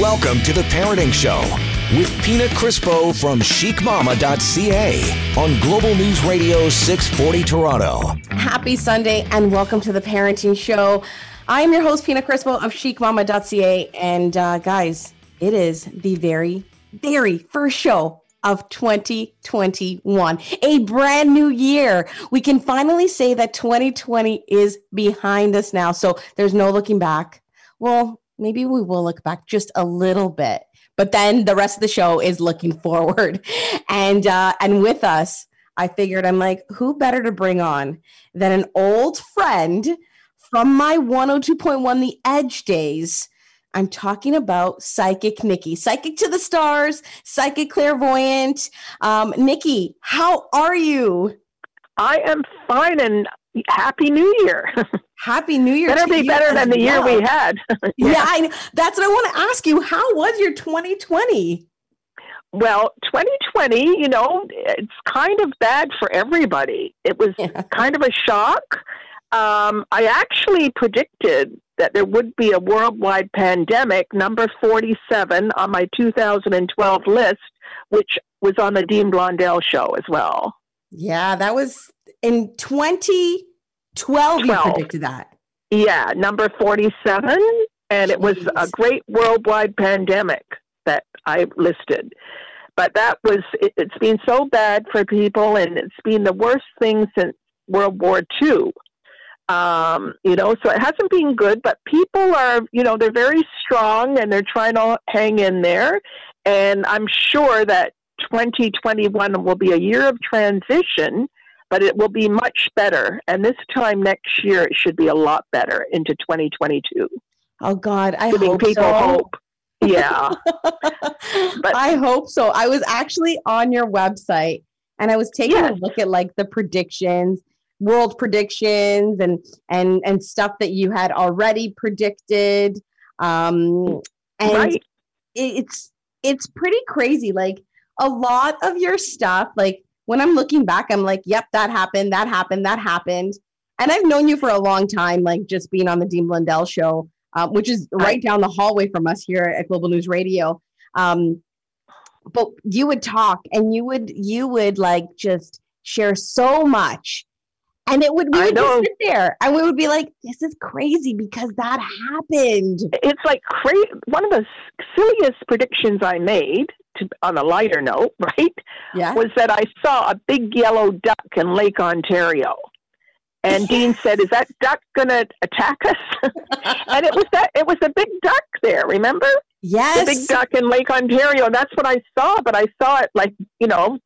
Welcome to the Parenting Show with Pina Crispo from chicmama.ca on Global News Radio 640 Toronto. Happy Sunday and welcome to the Parenting Show. I am your host, Pina Crispo of chicmama.ca. And uh, guys, it is the very, very first show of 2021, a brand new year. We can finally say that 2020 is behind us now. So there's no looking back. Well, maybe we will look back just a little bit, but then the rest of the show is looking forward. And uh, and with us, I figured I'm like, who better to bring on than an old friend from my 102.1 The Edge days. I'm talking about Psychic Nikki, Psychic to the Stars, Psychic Clairvoyant. Um, Nikki, how are you? I am fine and happy new year. Happy New Year. Better be better than the well. year we had. yeah, yeah I, that's what I want to ask you. How was your 2020? Well, 2020, you know, it's kind of bad for everybody. It was yeah. kind of a shock. Um, I actually predicted that there would be a worldwide pandemic, number 47 on my 2012 list, which was on the Dean Blundell show as well. Yeah, that was in 20- 12, 12. you predicted that. Yeah, number 47. And Jeez. it was a great worldwide pandemic that I listed. But that was, it, it's been so bad for people, and it's been the worst thing since World War II. Um, you know, so it hasn't been good, but people are, you know, they're very strong and they're trying to hang in there. And I'm sure that 2021 will be a year of transition but it will be much better. And this time next year, it should be a lot better into 2022. Oh God, I Giving hope people so. hope. Yeah, but I hope so. I was actually on your website and I was taking yes. a look at like the predictions, world predictions, and and and stuff that you had already predicted. Um, and right. it's it's pretty crazy. Like a lot of your stuff, like when I'm looking back, I'm like, yep, that happened, that happened, that happened. And I've known you for a long time, like just being on the Dean Blundell show, um, which is right down the hallway from us here at Global News Radio. Um, but you would talk and you would you would like just share so much and it would we would just sit there and we would be like this is crazy because that happened it's like crazy one of the silliest predictions i made to, on a lighter note, right? Yeah. Was that I saw a big yellow duck in Lake Ontario. And Dean said, "Is that duck going to attack us?" and it was that it was a big duck there. Remember? Yes. The big duck in Lake Ontario. That's what I saw, but I saw it like you know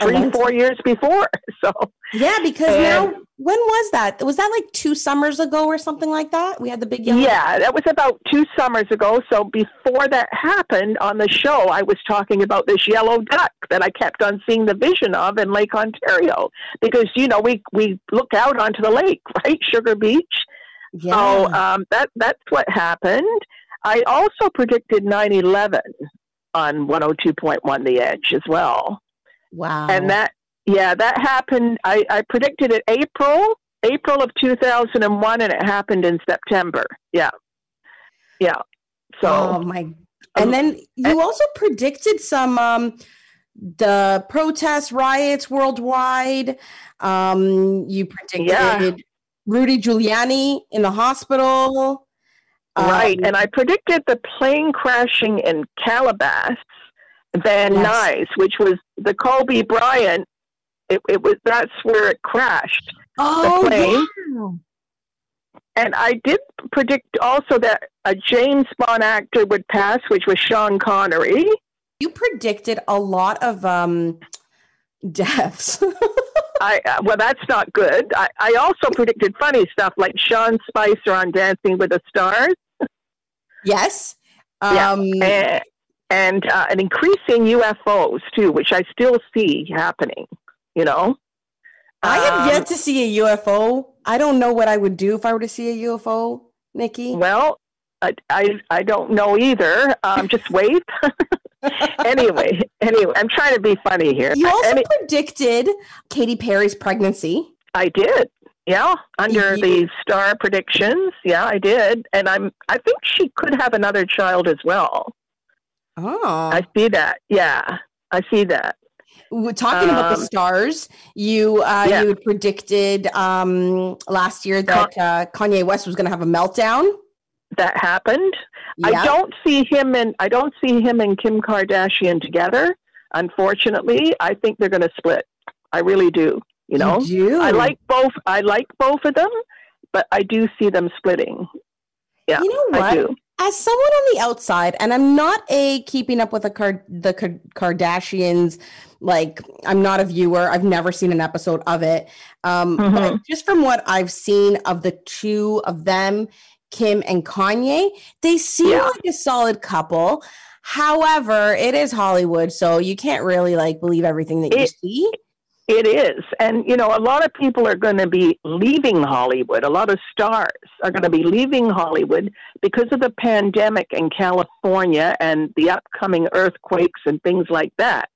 three, four years before. So yeah, because and, now when was that? Was that like two summers ago or something like that? We had the big yellow. Yeah, that was about two summers ago. So before that happened on the show, I was talking about this yellow duck that I kept on seeing the vision of in Lake Ontario because you know we we look out onto the lake, right, Sugar Beach. Yeah. So um, that that's what happened. I also predicted 9/11 on 102.1 The Edge as well. Wow. And that, yeah, that happened. I, I predicted it April, April of 2001, and it happened in September. Yeah. Yeah. So. Oh, my. And um, then you also predicted some, um, the protests, riots worldwide. Um, you predicted yeah. Rudy Giuliani in the hospital. Right. Um, and I predicted the plane crashing in Calabasas Van yes. Nuys, which was the Kobe Bryant. It, it was that's where it crashed. Oh, the plane. Yeah. And I did predict also that a James Bond actor would pass, which was Sean Connery. You predicted a lot of um, deaths. I uh, well, that's not good. I, I also predicted funny stuff like Sean Spicer on Dancing with the Stars. Yes. Um, yeah. And, and uh, an increasing UFOs too, which I still see happening. You know, I have um, yet to see a UFO. I don't know what I would do if I were to see a UFO, Nikki. Well, I I, I don't know either. Um, just wait. anyway, anyway, I'm trying to be funny here. You also Any- predicted Katy Perry's pregnancy. I did. Yeah, under the star predictions. Yeah, I did, and I'm. I think she could have another child as well. Oh, I see that. Yeah, I see that. We're talking about the Um, stars. You uh, yeah. you had predicted um, last year that uh, Kanye West was going to have a meltdown. That happened. I don't see him and I don't see him and Kim Kardashian together. Unfortunately, I think they're going to split. I really do. You know, do. I like both. I like both of them, but I do see them splitting. Yeah, You know I what? do. As someone on the outside, and I'm not a keeping up with the Card- the Kar- Kardashians. Like I'm not a viewer. I've never seen an episode of it. Um, But Mhm. just from what I've seen of the two of them, Kim and Kanye, they seem Yeah. like a solid couple. However, it is Hollywood, so you can't really like believe everything that you see. It is. And, you know, a lot of people are going to be leaving Hollywood. A lot of stars are going to be leaving Hollywood because of the pandemic in California and the upcoming earthquakes and things like that.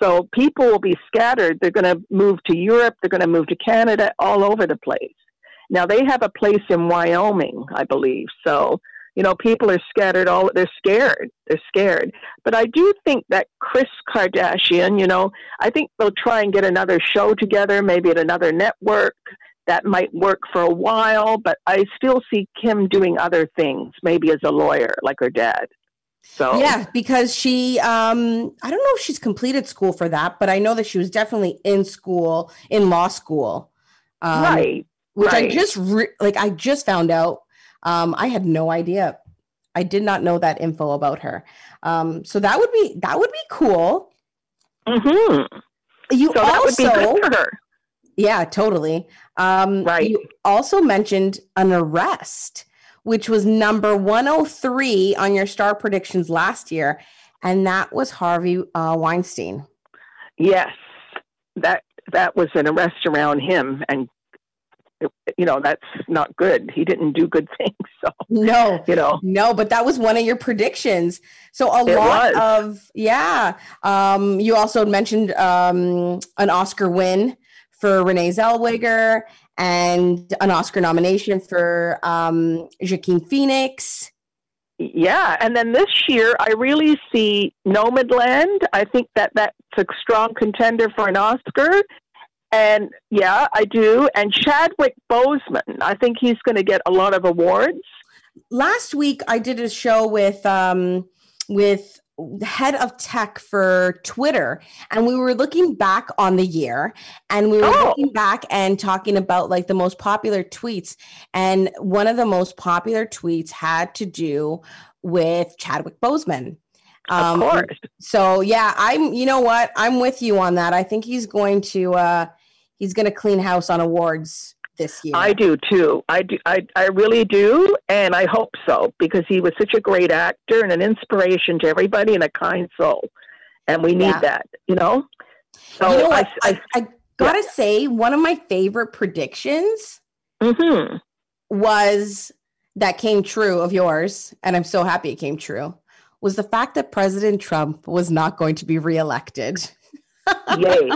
So people will be scattered. They're going to move to Europe. They're going to move to Canada, all over the place. Now, they have a place in Wyoming, I believe. So, you know, people are scattered all, they're scared. They're scared. But I do think that Kris Kardashian, you know, I think they'll try and get another show together, maybe at another network. That might work for a while, but I still see Kim doing other things, maybe as a lawyer, like her dad. So Yeah, because she, um, I don't know if she's completed school for that, but I know that she was definitely in school, in law school. Um, right, Which I just, re- like, I just found out. Um, I had no idea. I did not know that info about her. Um, so that would be, that would be cool. hmm You So that would be also, good for her. yeah, totally. Um, Right. You also mentioned an arrest, which was number 103 on your star predictions last year. And that was Harvey uh, Weinstein. Yes, that that was an arrest around him, and you know that's not good. He didn't do good things, so No, you know. no, but that was one of your predictions. So a It lot was. of yeah. Um, you also mentioned um, an Oscar win for Renee Zellweger and an Oscar nomination for um, Joaquin Phoenix. Yeah, and then this year I really see Nomadland. I think that that's a strong contender for an Oscar. And yeah, I do. And Chadwick Boseman, I think he's going to get a lot of awards. Last week I did a show with um, with the head of tech for Twitter, and we were looking back on the year, and we were Oh. looking back and talking about like the most popular tweets, and one of the most popular tweets had to do with Chadwick Boseman. Um, of course. So yeah, I'm. You know what? I'm with you on that. I think he's going to. uh He's going to clean house on awards this year. I do too. I do. I, I really do, and I hope so because he was such a great actor and an inspiration to everybody and a kind soul, and we need Yeah. that. You know. So you know what? I, I, I gotta say, one of my favorite predictions mhm. was that came true of yours, and I'm so happy it came true. Was the fact that President Trump was not going to be reelected. Yay.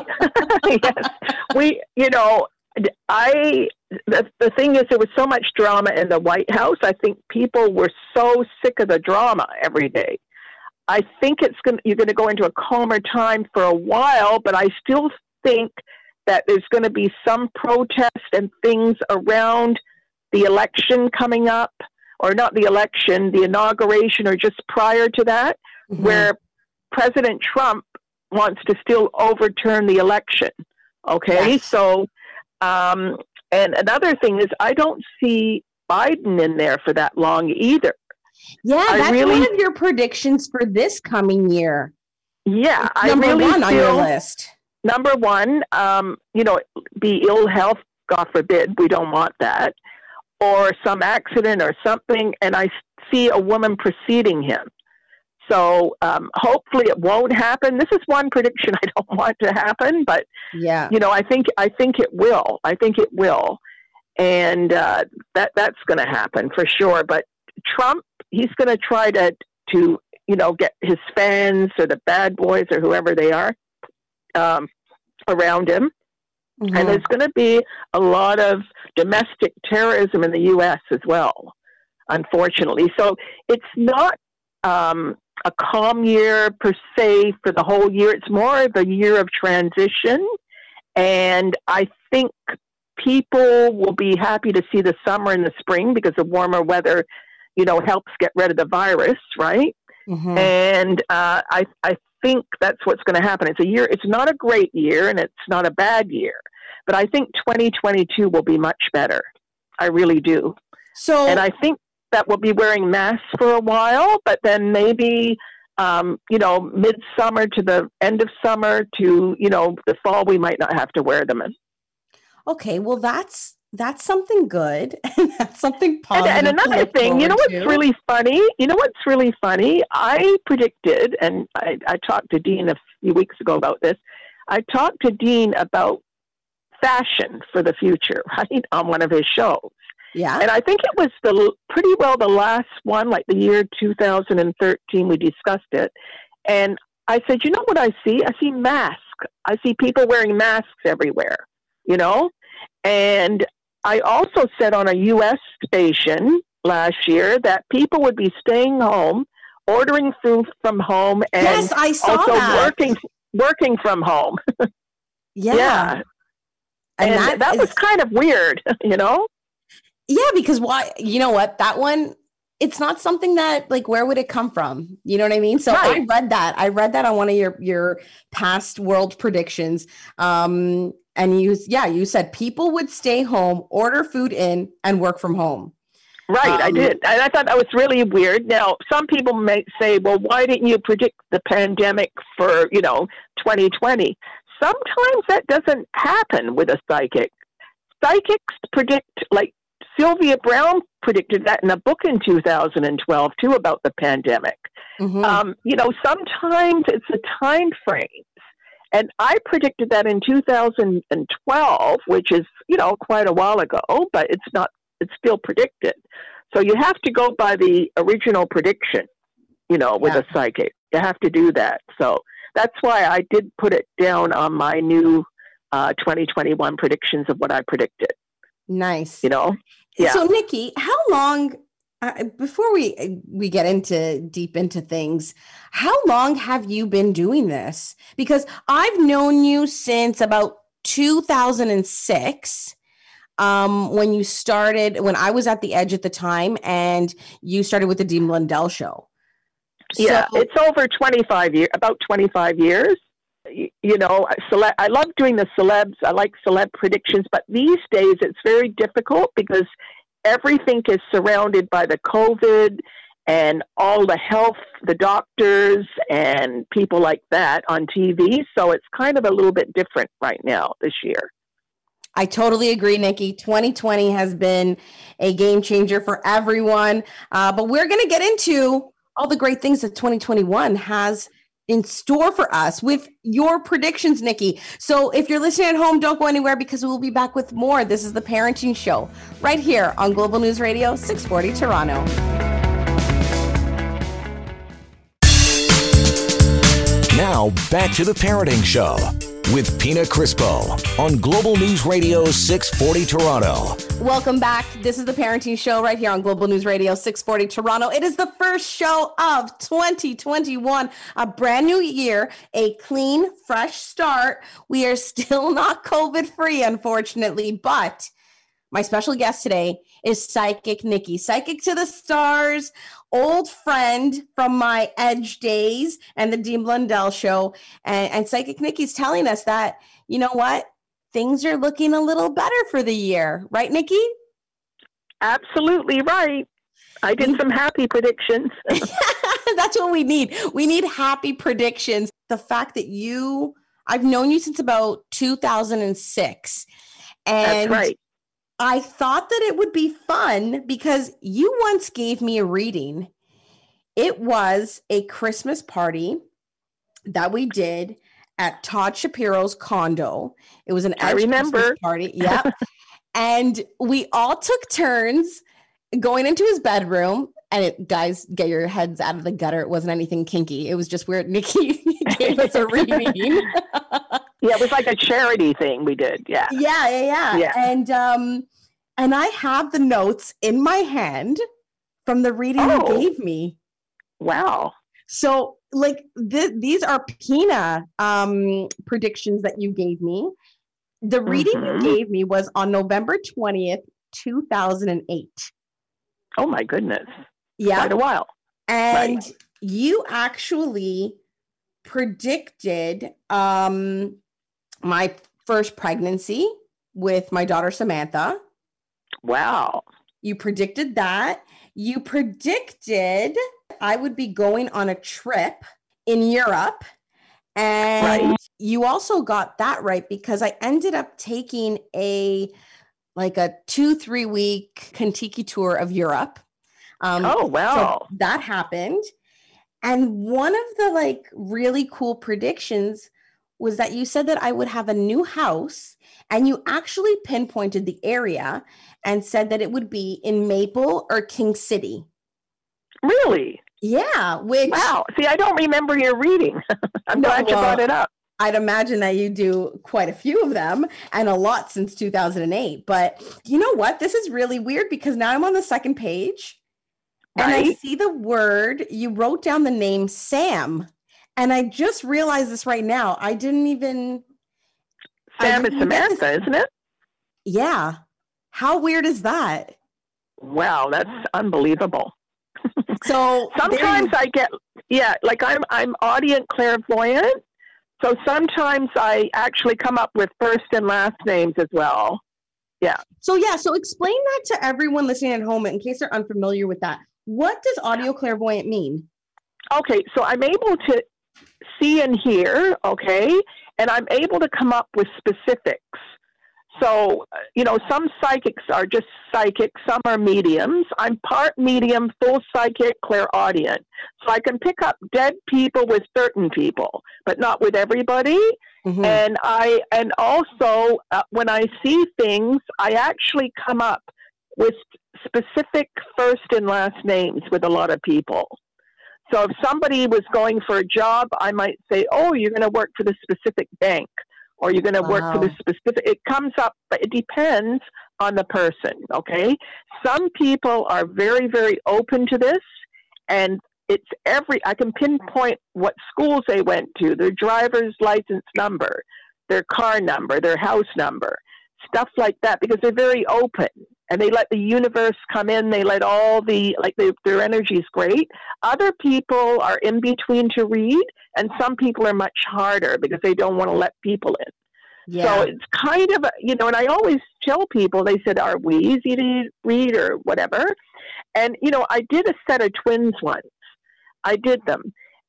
yes. We, you know, I, the, the thing is, there was so much drama in the White House. I think people were so sick of the drama every day. I think it's going to, you're going to go into a calmer time for a while, but I still think that there's going to be some protest and things around the election coming up, or not the election, the inauguration, or just prior to that Mm-hmm. where President Trump wants to still overturn the election. Okay, Yes. so um, and another thing is I don't see Biden in there for that long either. yeah, I that's really- one of your predictions for this coming year. Yeah, I Number really one on your list. number one, um, you know, be ill health. God forbid, we don't want that, or some accident or something. And I see a woman preceding him. So um, hopefully it won't happen. This is one prediction I don't want to happen, but Yeah. you know, I think I think it will. I think it will, and uh, that that's going to happen for sure. But Trump, he's going to try to to you know get his fans or the bad boys or whoever they are um, around him, Mhm. and there's going to be a lot of domestic terrorism in the U.S. as well, unfortunately. So it's not. Um, a calm year per se for the whole year. It's more of a year of transition. And I think people will be happy to see the summer and the spring because the warmer weather, you know, helps get rid of the virus, right? Mm-hmm. And uh, I, I think that's what's going to happen. It's a year, it's not a great year and it's not a bad year, but I think 2022 will be much better. I really do. So, and I think that we'll be wearing masks for a while, but then maybe, um, you know, midsummer to the end of summer to, you know, the fall, we might not have to wear them. Okay, well, that's that's something good and that's something positive. And, and another thing, you know what's to? really funny? You know what's really funny? I predicted, and I, I talked to Dean a few weeks ago about this. I talked to Dean about fashion for the future, right, on one of his shows. Yeah. And I think it was the pretty well the last one, like the year 2013, we discussed it. And I said, you know what I see? I see masks. I see people wearing masks everywhere, you know? And I also said on a U.S. station last year that people would be staying home, ordering food from home, and yes, I saw also that. working working from home. yeah. yeah. And, and that, that is, was kind of weird, you know? Yeah, because why? You know what? That one, it's not something that like where would it come from? You know what I mean? So right. I read that. I read that on one of your your past world predictions. Um, and you yeah you said people would stay home order food in and work from home right um, i did and i thought that was really weird now some people may say well why didn't you predict the pandemic for you know 2020 sometimes that doesn't happen with a psychic psychics predict like sylvia Browne predicted that in a book in 2012 too about the pandemic mm-hmm. um, you know sometimes it's a time frame and I predicted that in 2012, which is, you know, quite a while ago, but it's not, it's still predicted. So you have to go by the original prediction, you know, with yeah. a psychic. You have to do that. So that's why I did put it down on my new uh, 2021 predictions of what I predicted. Nice. You know? Yeah. So, Nikki, how long uh, before we we get into deep into things how long have you been doing this? Because i've known you since about 2006 um, when you started when i was at the edge at the time and you started with the dean blundell show. Yeah it's over 25 years about 25 years you know, cele- I love doing the celebs. I like celeb predictions, but these days it's very difficult because everything is surrounded by the COVID and all the health, the doctors and people like that on TV. So it's kind of a little bit different right now this year. I totally agree, Nikki. 2020 has been a game changer for everyone. Uh, but we're going to get into all the great things that 2021 has in store for us with your predictions, Nikki. So if you're listening at home, don't go anywhere because we'll be back with more. This is the Parenting Show right here on Global News Radio 640 Toronto. Now back to the Parenting Show with Pina Crispo on Global News Radio 640 Toronto. Welcome back. This is the Parenting Show right here on Global News Radio 640 Toronto. It is the first show of 2021, a brand new year, a clean, fresh start. We are still not COVID free, unfortunately, but my special guest today is Psychic Nikki, Psychic to the Stars, old friend from my Edge days and the Dean Blundell show. And, and Psychic Nikki's telling us that, you know what? Things are looking a little better for the year. Right, Nikki? Absolutely right. I did some happy predictions. That's what we need. We need happy predictions. The fact that you, I've known you since about 2006. And That's right. I thought that it would be fun because you once gave me a reading. It was a Christmas party that we did at Todd Shapiro's condo. It was an I remember Christmas party. Yeah. and we all took turns going into his bedroom. And it, guys, get your heads out of the gutter. It wasn't anything kinky. It was just where Nikki gave us a reading. Yeah, it was like a charity thing we did. Yeah. Yeah, yeah, yeah. yeah. And um and I have the notes in my hand from the reading oh. you gave me. Wow. So, like, th- these are Pina um, predictions that you gave me. The reading Mhm. you gave me was on November 20th, 2008. Oh my goodness. Yeah. Quite a while. And you actually predicted um, my first pregnancy with my daughter Samantha. Wow. You predicted that. You predicted I would be going on a trip in Europe. And Right. you also got that right because I ended up taking a like a two, three week Contiki tour of Europe. Um, oh so wow. that happened. And one of the like really cool predictions was that you said that I would have a new house and you actually pinpointed the area and said that it would be in Maple or King City. really? Yeah, which Wow. See, I don't remember your reading. I'm no, glad you brought it up. I'd imagine that you do quite a few of them and a lot since 2008. But you know what? This is really weird because now I'm on the second page and I see the word, you wrote down the name Sam. And I just realized this right now. I didn't even, Sam didn't Samantha, isn't it? yeah. How weird is that? Wow, that's unbelievable. So Sometimes I get yeah, like I'm I'm audient clairvoyant. So sometimes I actually come up with first and last names as well. Yeah. So yeah, so explain that to everyone listening at home in case they're unfamiliar with that. What does audio clairvoyant mean? Okay, so I'm able to see and hear, okay, and I'm able to come up with specifics. So, you know, some psychics are just psychic, some are mediums. I'm part medium, full psychic, clairaudient. So I can pick up dead people with certain people, but not with everybody. Mhm. and I and also uh, when I see things, I actually come up with specific first and last names with a lot of people. So if somebody was going for a job, I might say, "Oh, you're going to work for the specific bank." Or you're going to work for Wow. the specific. It comes up, but it depends on the person. Okay, some people are very, very open to this, and it's every i can pinpoint what schools they went to their driver's license number their car number their house number stuff like that because they're very open and they let the universe come in they let all the like they, their energy is great other people are in between to read and some people are much harder because they don't want to let people in yeah. so it's kind of, you know, and I always tell people, they said, are we easy to read or whatever? And, you know, I did a set of twins once. I did them.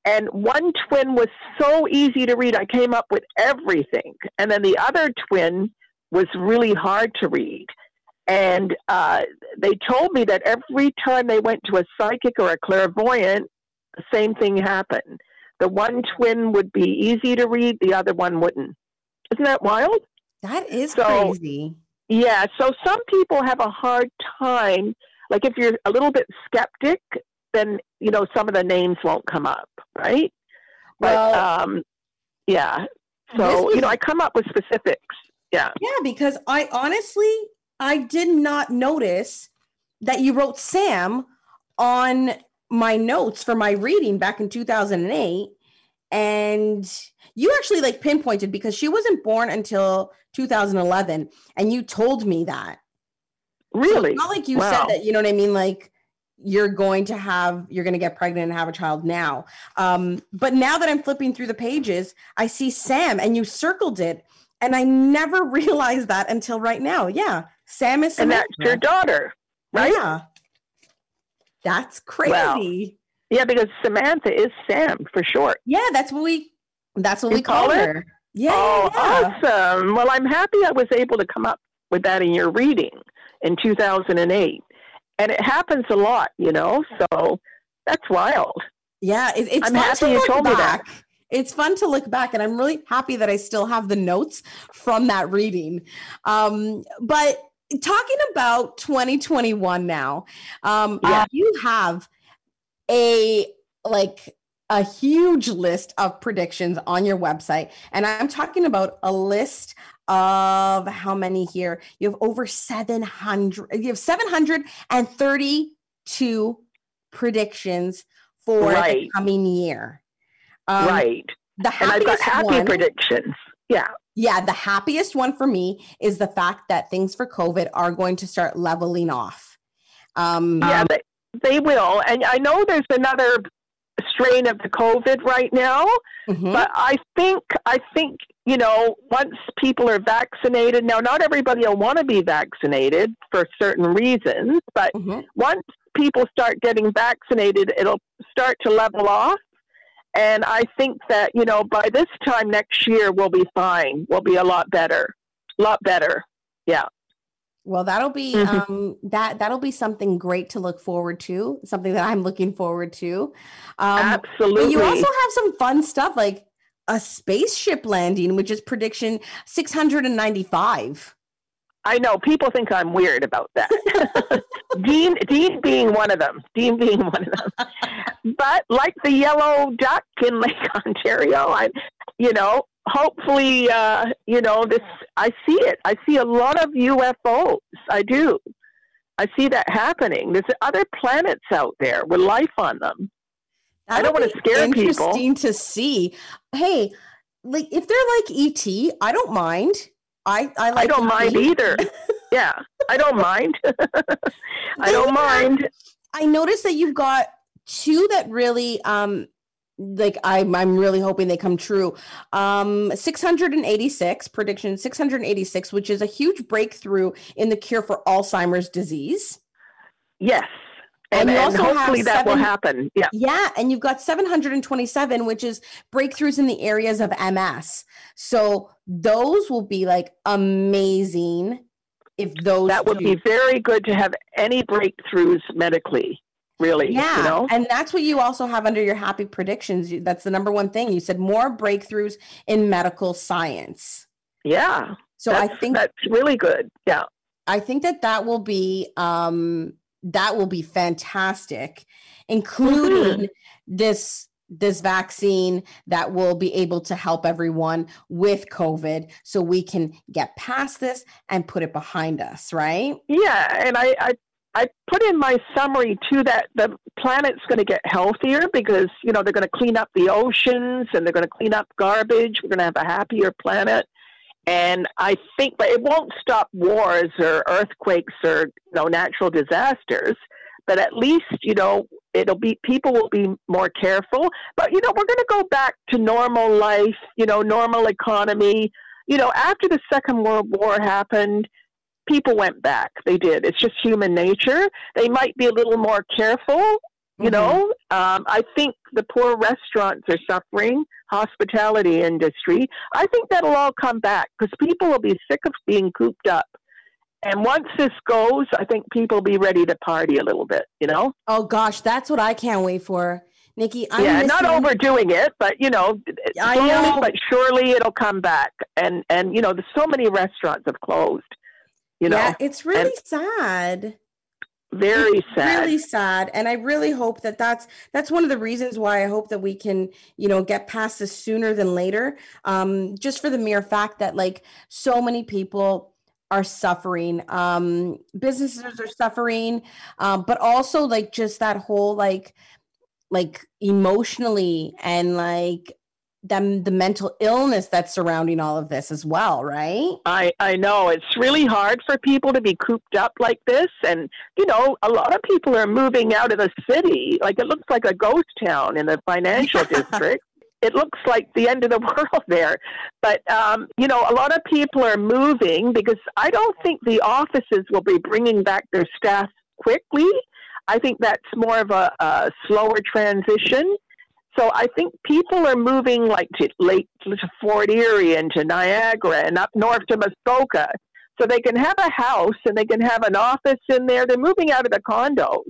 And one twin was so easy to read, I came up with everything. And then the other twin was really hard to read. And uh, they told me that every time they went to a psychic or a clairvoyant, the same thing happened. The one twin would be easy to read, the other one wouldn't. Isn't that wild? that is so- crazy. Yeah, so some people have a hard time. Like if you're a little bit skeptic, then you know some of the names won't come up, right? But Well, um, yeah. So was- you know, I come up with specifics. Yeah. Yeah, because I honestly I did not notice that you wrote Sam on my notes for my reading back in 2008 and you actually like pinpointed because she wasn't born until 2011 and you told me that. So Really? it's not like you Wow. said that, you know what I mean like you're going to have you're going to get pregnant and have a child now. Um but now that I'm flipping through the pages, I see Sam and you circled it and I never realized that until right now. Yeah. Sam is and that's your daughter, right? Yeah. That's crazy. Yeah, because Samantha is Sam for short. Yeah, that's what we that's what You we call call her? her. Yeah. oh, yeah. awesome. Well, I'm happy I was able to come up with that in your reading in 2008. And it happens a lot, you know, so that's wild. Yeah, it, it's I'm fun happy to you look told me that. It's fun to look back, and I'm really happy that I still have the notes from that reading. Um, but talking about 2021 now, um, Yeah. you have a like a huge list of predictions on your website, and I'm talking about a list of how many here? You have over 700. You have 732 predictions for Right. the coming year. Um, right. The And I've got happy one, predictions. Yeah. Yeah, the happiest one for me is the fact that things for COVID are going to start leveling off. Um, Yeah, they, they will. And I know there's another strain of the COVID right now, mhm. but I think I think you know once people are vaccinated. Now, not everybody will want to be vaccinated for certain reasons, but Mhm. once people start getting vaccinated, it'll start to level off. And I think that you know by this time next year we'll be fine. We'll be a lot better, a lot better. Yeah. Well, that'll be Mhm. um, that that'll be something great to look forward to. Something that I'm looking forward to. Um, Absolutely. you also have some fun stuff like a spaceship landing, which is prediction 695. I know people think I'm weird about that. Dean, Dean being one of them. Dean being one of them. But like the yellow duck in Lake Ontario, I, you know, hopefully, uh, you know, this. I see it. I see a lot of UFOs. I do. I see that happening. There's other planets out there with life on them. I don't wanna be scare people. Interesting to see. Hey, like if they're like ET, I don't mind. I I like. I don't mind either. Yeah, I don't mind. I don't mind. I noticed that you've got two that really um like I'm I'm really hoping they come true. Um 686 prediction 686 which is a huge breakthrough in the cure for Alzheimer's disease. Yes. And And, you and also have hopefully that will happen. Yeah. Yeah, and you've got 727 which is breakthroughs in the areas of MS. So those will be like amazing if those That would do- be very good to have any breakthroughs medically, really. Yeah, You know? and that's what you also have under your happy predictions. That's the number one thing. You said more breakthroughs in medical science. Yeah. So I think that's really good. Yeah. I think that that will be um that will be fantastic, including this this vaccine that will be able to help everyone with COVID, so we can get past this and put it behind us. Right? Yeah. And I, I I put in my summary too that the planet's going to get healthier because, you know, they're going to clean up the oceans and they're going to clean up garbage. We're going to have a happier planet. And I think, but it won't stop wars or earthquakes or, you know, natural disasters. But at least, you know, it'll be, people will be more careful. But, you know, we're going to go back to normal life, you know, normal economy. You know, after the Second World War happened, people went back. They did. It's just human nature. They might be a little more careful. You Mhm. know, um, I think the poor restaurants are suffering, hospitality industry. I think that'll all come back because people will be sick of being cooped up. And once this goes, I think people will be ready to party a little bit, you know? Oh gosh, that's what I can't wait for, Nikki. I'm yeah, not overdoing it, but you know, I slowly know. but surely it'll come back. And and you know, there's so many restaurants have closed. You know, yeah, it's really sad. very sad. really sad and i really hope that that's that's one of the reasons why i hope that we can you know get past this sooner than later um just for the mere fact that like so many people are suffering um businesses are suffering um but also like just that whole like like emotionally and like them the mental illness that's surrounding all of this as well right I, I know it's really hard for people to be cooped up like this. And, you know, a lot of people are moving out of the city. Like it looks like a ghost town in the financial district. It looks like the end of the world there. But, um, you know, a lot of people are moving because I don't think the offices will be bringing back their staff quickly. I think that's more of a, a slower transition. So I think people are moving like to Lake to Fort Erie and to Niagara and up north to Muskoka. So they can have a house and they can have an office in there. They're moving out of the condos.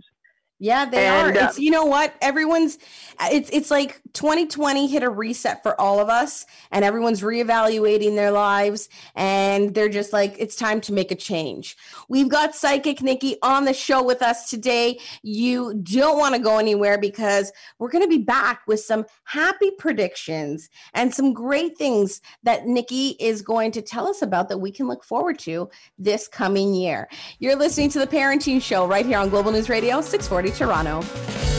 Yeah, they And, are. uh, It's you know what? Everyone's it's it's like 2020 hit a reset for all of us and everyone's reevaluating their lives and they're just like it's time to make a change. We've got Psychic Nikki on the show with us today. You don't want to go anywhere because we're going to be back with some happy predictions and some great things that Nikki is going to tell us about that we can look forward to this coming year. You're listening to the Parenting Show right here on Global News Radio 640 Toronto.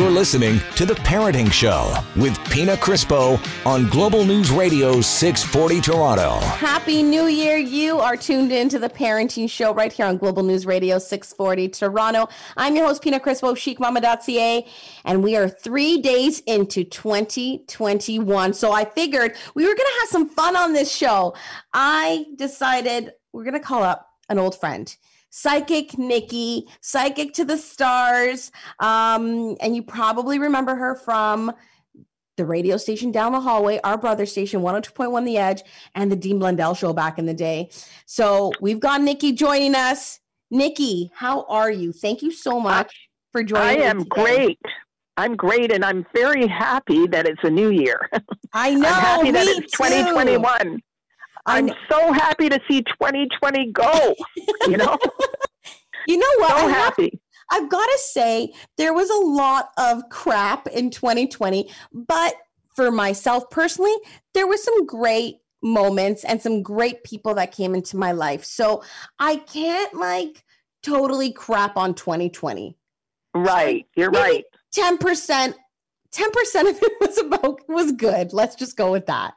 Listening to The Parenting Show with Pina Crispo on Global News Radio 640 Toronto. Happy New Year. You are tuned in to The Parenting Show right here on Global News Radio 640 Toronto. I'm your host, Pina Crispo, chicmama.ca, and we are three days into 2021. So I figured we were going to have some fun on this show. I decided we're going to call up an old friend. Psychic Nikki, Psychic to the Stars. Um, and you probably remember her from the radio station down the hallway, our brother station, 102.1 The Edge, and the Dean Blundell show back in the day. So we've got Nikki joining us. Nikki, how are you? Thank you so much for joining us. I am great. I'm great, and I'm very happy that it's a new year. I know. I'm happy that it's too. 2021. I I'm so happy to see 2020 go. You know, You know what? so I have happy. I've got to say, there was a lot of crap in 2020, but for myself personally, there was some great moments and some great people that came into my life. So I can't like totally crap on 2020. Right, you're right. 10%. 10% of it was about was good. Let's just go with that.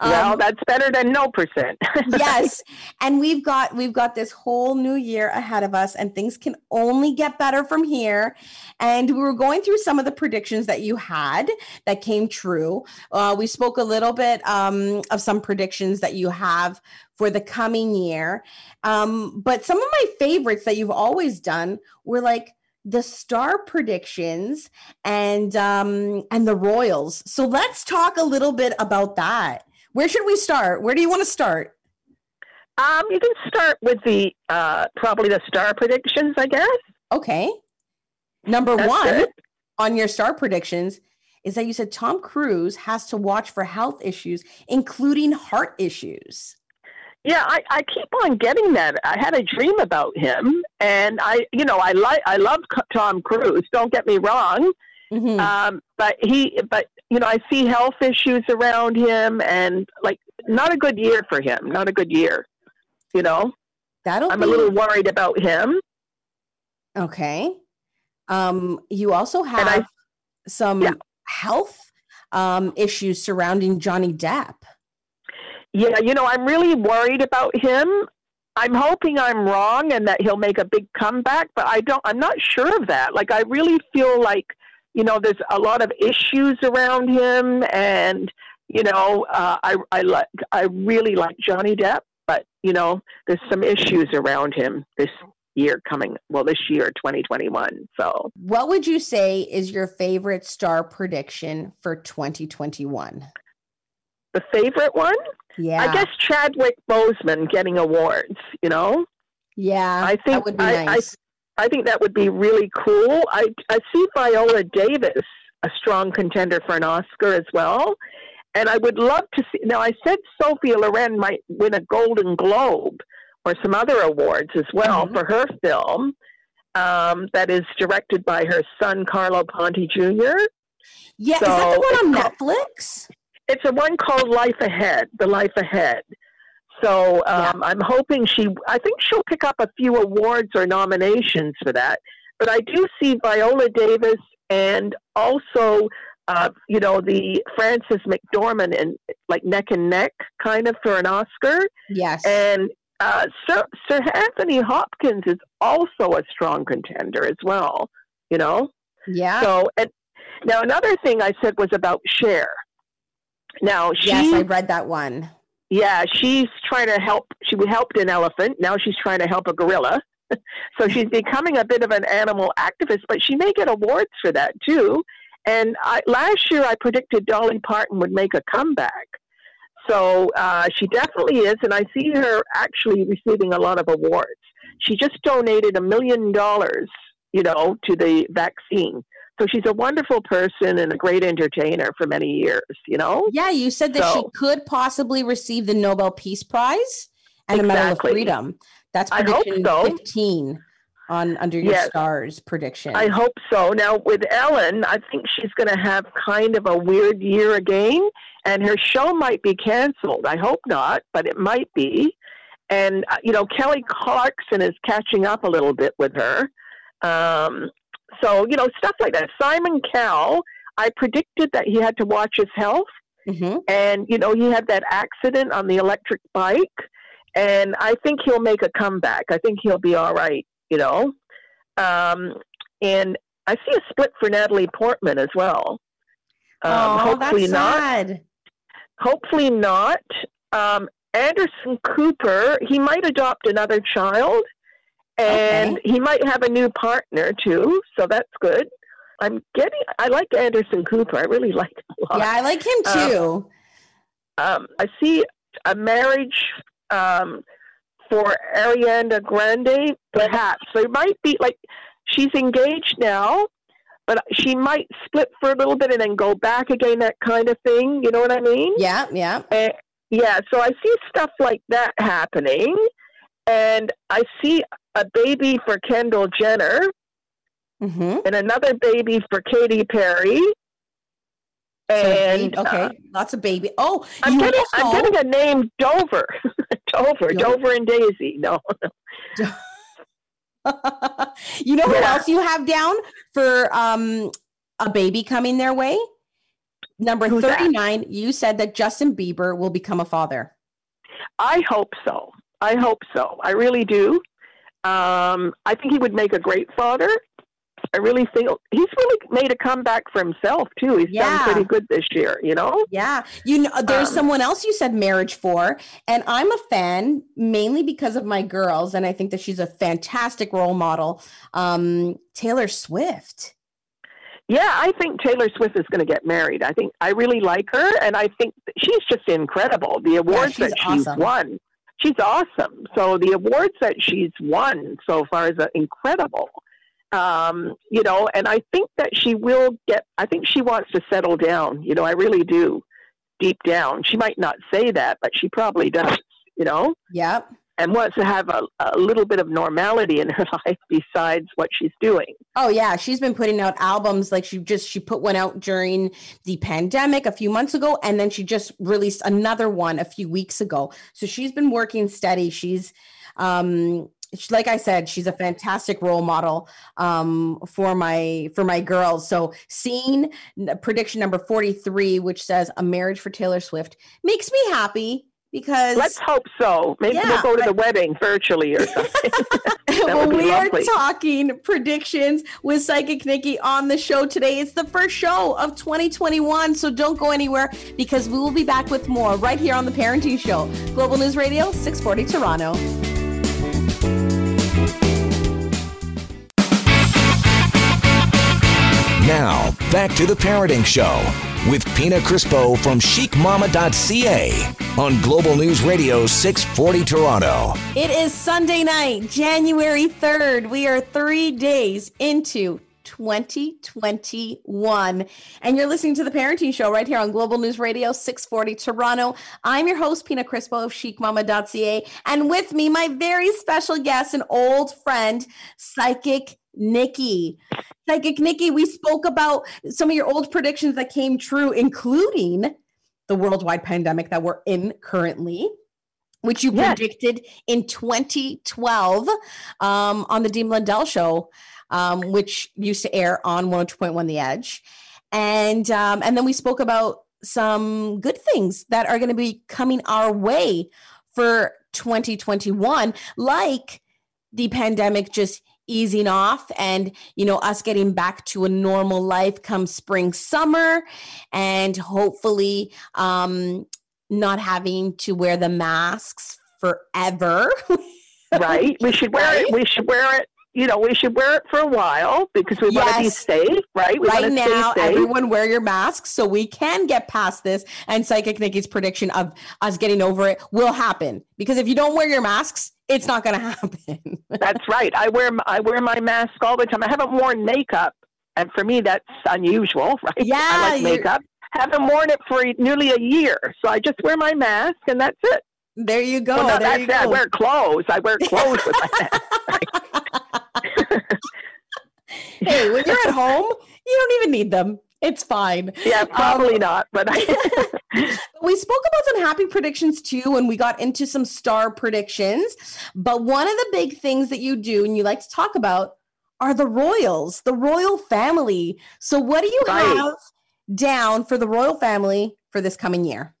well, Um, that's better than no percent. yes and we've got we've got this whole new year ahead of us and things can only get better from here and we were going through some of the predictions that you had that came true uh, we spoke a little bit um, of some predictions that you have for the coming year um, but some of my favorites that you've always done were like the star predictions and um and the royals so let's talk a little bit about that where should we start? Where do you want to start? Um, you can start with the uh, probably the star predictions, I guess. Okay. Number That's one good. on your star predictions is that you said Tom Cruise has to watch for health issues, including heart issues. Yeah, I, I keep on getting that. I had a dream about him, and I, you know, I like I love Tom Cruise. Don't get me wrong, Mhm. um, but he, but you know, I see health issues around him, and like not a good year for him. Not a good year. You know, That'll I'm be a little worried about him. okay. Um, you also And I- have some Yeah. health um, issues surrounding Johnny Depp. Yeah, you know, I'm really worried about him. I'm hoping I'm wrong and that he'll make a big comeback, but I don't I'm not sure of that. Like I really feel like, you know, there's a lot of issues around him and you know, uh, I I like I really like Johnny Depp, but you know, there's some issues around him this year coming. Well, this year 2021. So, What would you say is your favorite star prediction for 2021? The favorite one, Yeah. I guess Chadwick Boseman getting awards, you know? Yeah. I that think would be I, I nice. I think that would be really cool. I I see Viola Davis a strong contender for an Oscar as well, and I would love to see. Now I said Sophia Loren might win a Golden Globe or some other awards as well Mhm. for her film um, that is directed by her son Carlo Ponti Jr. yeah. is that the one on called- Netflix? It's a one called Life Ahead, The Life Ahead. So um, I'm hoping she, I think she'll pick up a few awards or nominations for that. But I do see Viola Davis and also, uh, you know, the Frances McDormand and like neck and neck kind of for an Oscar. Yes. And uh, Sir, Sir Anthony Hopkins is also a strong contender as well, you know? yeah. So, and now another thing I said was about Cher. Now she, yes, I read that one. yeah, she's trying to help. She helped an elephant. Now she's trying to help a gorilla. so she's becoming a bit of an animal activist, but she may get awards for that too. And I, last year, I predicted Dolly Parton would make a comeback. So uh, she definitely is, and I see her actually receiving a lot of awards. She just donated a million dollars, you know, to the vaccine. So she's a wonderful person and a great entertainer for many years, you know? Yeah, you said that she could possibly receive the Nobel Peace Prize and the Medal of Freedom. That's prediction so. 15 on under your Yes. stars prediction. I hope so. Now, with Ellen, I think she's going to have kind of a weird year again, and her show might be canceled. I hope not, but it might be. And, uh, you know, Kelly Clarkson is catching up a little bit with her. Um, So, you know, stuff like that. Simon Cowell, I predicted that he had to watch his health. Mm-hmm. And, you know, he had that accident on the electric bike. And I think he'll make a comeback. I think he'll be all right, you know. Um, and I see a split for Natalie Portman as well. Um, oh, hopefully that's not. sad. Hopefully not. Um, Anderson Cooper, he might adopt another child, and he might have a new partner too. So that's good. I'm getting. I like Anderson Cooper. I really like him a lot. Yeah, I like him Uh, too. Um, I see a marriage um, for Ariana Grande. Perhaps there might be like she's engaged now, but she might split for a little bit and then go back again. That kind of thing. You know what I mean? yeah, yeah. Uh, yeah, so I see stuff like that happening, and I see a baby for Kendall Jenner Mm-hmm. and another baby for Katy Perry. And okay, uh, lots of baby. Oh, I'm getting also I'm getting a name Dover, Dover, No. Dover and Daisy. No, you know Yeah. else you have down for um a baby coming their way? Number Who's that? 39, you said that Justin Bieber will become a father. I hope so. I hope so. I really do. Um, I think he would make a great father. I really think he's really made a comeback for himself too. He's Yeah. done pretty good this year. You know. Yeah. You know there's Um, someone else you said marriage for and I'm a fan mainly because of my girls and I think that she's a fantastic role model. Um Taylor Swift. Yeah, I think Taylor Swift is going to get married. I think I really like her, and I think she's just incredible. The awards she's that she's awesome. won, she's awesome. So the awards that she's won so far is uh, incredible. Um, you know, and I think that she will get. I think she wants to settle down. You know, I really do. Deep down, she might not say that, but she probably does. You know, Yep. And wants to have a, a little bit of normality in her life besides what she's doing. Oh yeah, she's been putting out albums like she just she put one out during the pandemic a few months ago and then she just released another one a few weeks ago. So she's been working steady. She's um like I said, she's a fantastic role model um, for my for my girls. So seeing prediction number 43 which says a marriage for Taylor Swift makes me happy because Let's hope so. Maybe Yeah, we'll go to I- the wedding virtually or something. well, would be we are talking predictions with Psychic Nikki on the show today. It's the first show of 2021, so don't go anywhere because we will be back with more right here on the Parenting Show, Global News Radio, 640 Toronto. Now, back to the Parenting Show with Pina Crispo from chicmama.ca on Global News Radio 640 Toronto. It is Sunday night, January 3rd. We are three days into 2021. And you're listening to the Parenting Show right here on Global News Radio 640 Toronto. I'm your host, Pina Crispo of chicmama.ca. And with me, my very special guest, an old friend, Psychic Nikki. Psychic Nikki, we spoke about some of your old predictions that came true, including the worldwide pandemic that we're in currently which you Yes. predicted in 2012 um, on the Dean Blundell show, um, which used to air on 102.1 The Edge. And, um, and then we spoke about some good things that are going to be coming our way for 2021, like the pandemic just easing off and you know us getting back to a normal life come spring summer and hopefully um not having to wear the masks forever. right? We should wear it. We should wear it. You know, we should wear it for a while because we want to be safe, right? We right want to now, stay safe. everyone wear your masks so we can get past this. And Psychic Nikki's prediction of us getting over it will happen. Because if you don't wear your masks, it's not going to happen. That's right. I wear I wear my mask all the time. I haven't worn makeup, and for me that's unusual, right? Yeah, I like makeup. Haven't worn it for nearly a year, so I just wear my mask, and that's it. there you go. well, no, there that's it. I wear clothes. I wear clothes with my mask. hey, when you're at home, you don't even need them. It's fine. Yeah, probably Um, not, but I, we spoke about some happy predictions too, and we got into some star predictions. But one of the big things that you do and you like to talk about are the royals, the royal family. So, what do you Right. have down for the royal family for this coming year?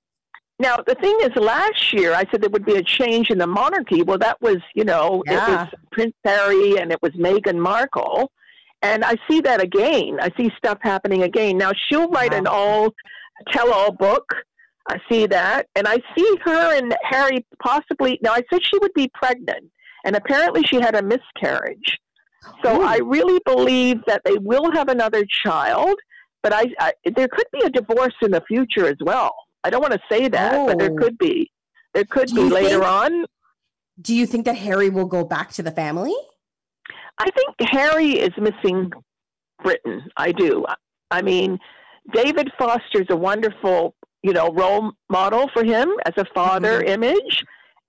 Now, the thing is, last year I said there would be a change in the monarchy. Well, that was, you know, it was Prince Harry and it was Meghan Markle. And I see that again. I see stuff happening again. Now, she'll write an all tell all book. I see that. And I see her and Harry possibly. Now, I said she would be pregnant, and apparently she had a miscarriage. So Ooh. I really believe that they will have another child, but I, I there could be a divorce in the future as well. I don't want to say that, but there Oh. could be. There could Do be later think- on. Do you think that Harry will go back to the family? I think Harry is missing Britain. I do. I mean, David Foster's a wonderful, you know, role model for him as a father image.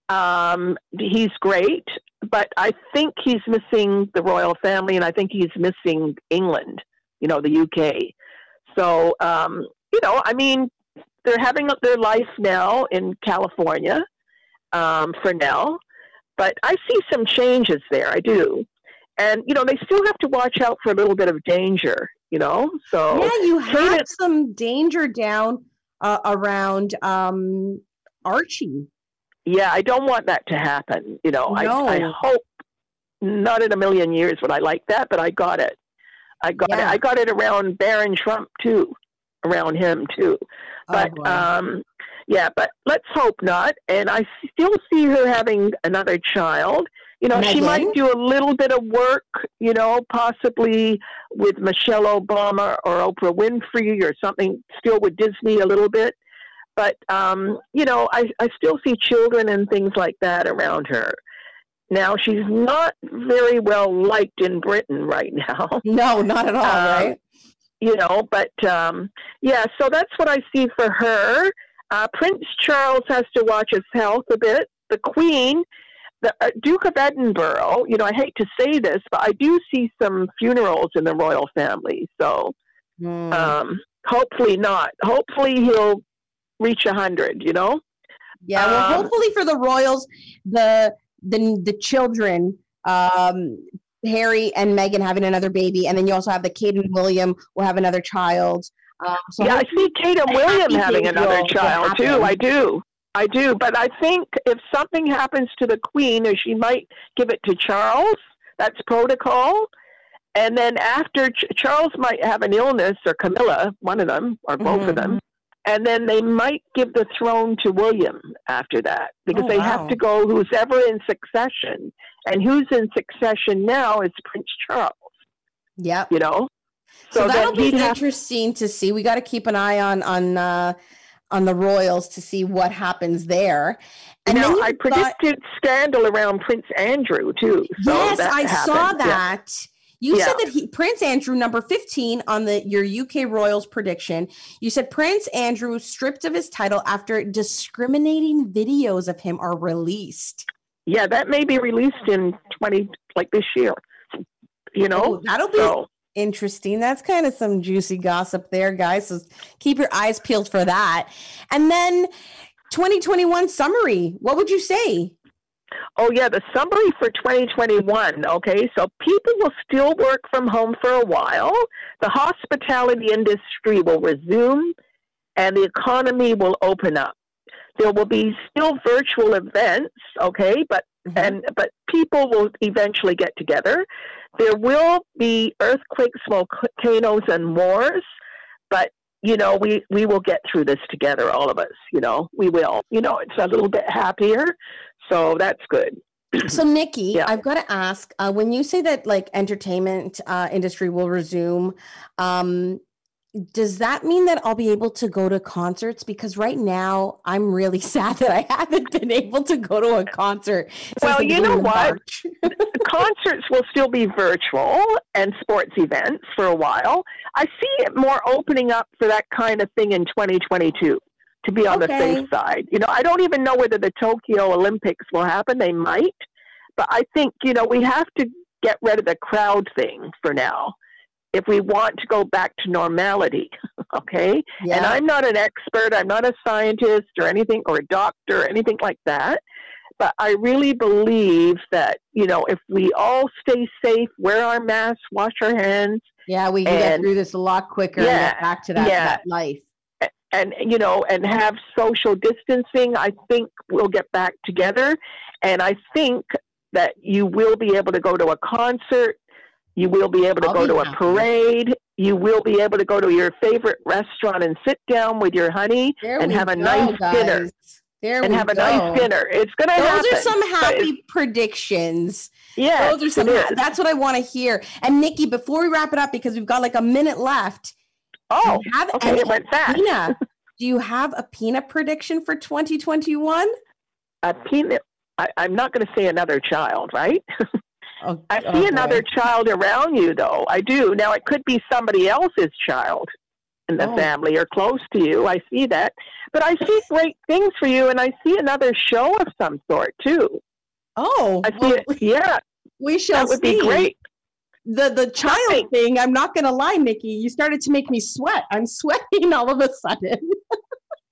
Um, he's great, but I think he's missing the royal family, and I think he's missing England. You know, the UK. So, um, you know, I mean, they're having their life now in California um, for now, but I see some changes there. I do and you know they still have to watch out for a little bit of danger you know? So yeah, you had is- some danger down uh, around um, Archie. yeah i don't want that to happen you know? No. I, I hope not in a million years would i like that but i got it. I got it. I got it around barron trump too. Around him too. But oh, um yeah but let's hope not. And i still see her having another child you know she might do a little bit of work you know possibly with michelle obama or oprah winfrey or something still with disney a little bit. But um you know i i still see children and things like that around her. Now she's not very well liked in britain right now. No, not at all, um, right? you know but um yeah so that's what i see for her. Uh prince charles has to watch his health a bit. The queen the uh, duke of edinburgh you know i hate to say this but i do see some funerals in the royal family so Hmm. um hopefully not hopefully he'll reach a hundred you know Yeah, well, Um, hopefully for the Royals, the the the children, um, Harry and Meghan having another baby, and then you also have the Kate and William will have another child. Um, so yeah, I see Kate and William having another child too. I do. I do. But I think if something happens to the Queen, or she might give it to Charles, that's protocol. And then after Ch- Charles might have an illness, or Camilla, one of them, or both of Mhm. them, and then they might give the throne to William after that because Oh, they wow. have to go who's ever in succession. And who's in succession now is Prince Charles, Yeah, you know? So, that'll then be interesting to see. We got to keep an eye on on uh, on the Royals to see what happens there. And now, then I predicted scandal around Prince Andrew too. So yes, I saw happened. Yeah. that. You said that he, Prince Andrew, number 15 on the your UK Royals prediction, you said Prince Andrew stripped of his title after discriminating videos of him are released. Yeah, that may be released in twenty like this year. You Oh, know, that'll be so interesting. That's kind of some juicy gossip there, guys. So keep your eyes peeled for that. And then 2021 summary. What would you say? oh yeah, the summary for twenty twenty one. Okay, so people will still work from home for a while. The hospitality industry will resume, and the economy will open up. There will be still virtual events, okay, but mm-hmm. and but people will eventually get together. There will be earthquakes, volcanoes, and wars, but you know we we will get through this together, all of us. You know we will. You know it's a little bit happier, so that's good. So, Nikki, Yeah. I've got to ask uh, when you say that like entertainment uh, industry will resume, um, does that mean that I'll be able to go to concerts? Because right now I'm really sad that I haven't been able to go to a concert. Well, you know what? Concerts will still be virtual and sports events for a while. I see it more opening up for that kind of thing in 2022. To be on the safe side, you know, I don't even know whether the Tokyo Olympics will happen. They might, but I think you know we have to get rid of the crowd thing for now if we want to go back to normality. Okay, Yeah. and. I'm not an expert. I'm not a scientist or anything, or a doctor, or anything like that. But I really believe that, you know, if we all stay safe, wear our masks, wash our hands. Yeah, we can get through this a lot quicker yeah, and get back to that, yeah. that life. And, you know, and have social distancing, I think we'll get back together. And I think that you will be able to go to a concert. You will be able to I'll go to happy. a parade. You will be able to go to your favorite restaurant and sit down with your honey there and have a go, nice guys. dinner. There and have a nice dinner. It's going to happen. Those are some happy predictions. Yeah, those are some. Ha- that's what I want to hear. And Nikki, before we wrap it up, because we've got like a minute left. Oh, have okay, any, it went fast. Pina, do you have a peanut prediction for 2021? A peanut. I, am not going to say another child, right? Oh, I see oh another child around you, though. I do. Now, it could be somebody else's child in the oh. family or close to you. I see that. But I see great things for you, and I see another show of some sort, too. Oh, I see well, it. Yeah. We shall That would see. be great. The the child thing, I'm not going to lie, Nikki. You started to make me sweat. I'm sweating all of a sudden.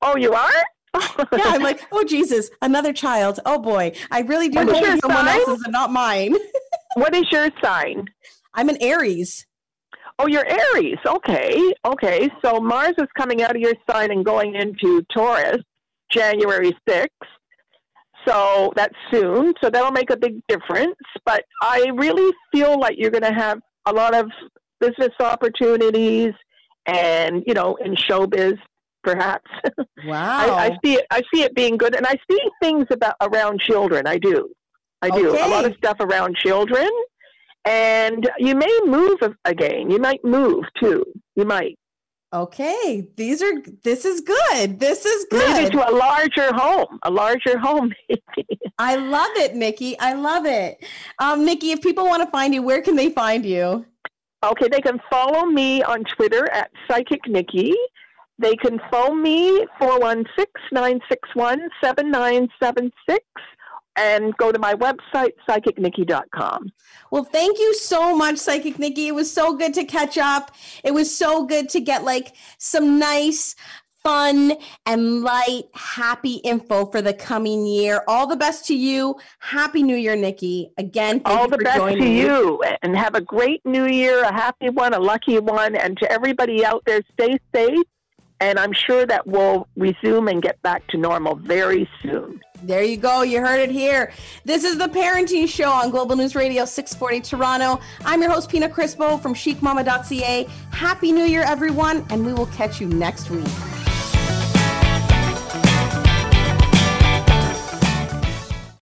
oh, you are? yeah, I'm like, oh Jesus, another child. Oh boy, I really do hope someone else's and not mine. what is your sign? I'm an Aries. Oh, you're Aries. Okay, okay. So Mars is coming out of your sign and going into Taurus, January sixth. So that's soon. So that'll make a big difference. But I really feel like you're going to have a lot of business opportunities and you know in showbiz perhaps. Wow. I, I, see it. I see it being good, and I see things about around children. I do. I do okay. a lot of stuff around children, and you may move again. You might move too. You might. Okay, these are. This is good. This is good. Maybe to a larger home. A larger home. I love it, Nikki. I love it. Um, Nikki, if people want to find you, where can they find you? Okay, they can follow me on Twitter at Psychic Nikki. They can phone me 416 961 7976 and go to my website, psychicnikki.com. Well, thank you so much, Psychic Nikki. It was so good to catch up. It was so good to get like some nice, fun, and light, happy info for the coming year. All the best to you. Happy New Year, Nikki. Again, all the best to you, and have a great New Year, a happy one, a lucky one, and to everybody out there, stay safe and I'm sure that we'll resume and get back to normal very soon. There you go. You heard it here. This is the Parenting Show on Global News Radio 640 Toronto. I'm your host, Pina Crispo from chicmama.ca. Happy New Year, everyone, and we will catch you next week.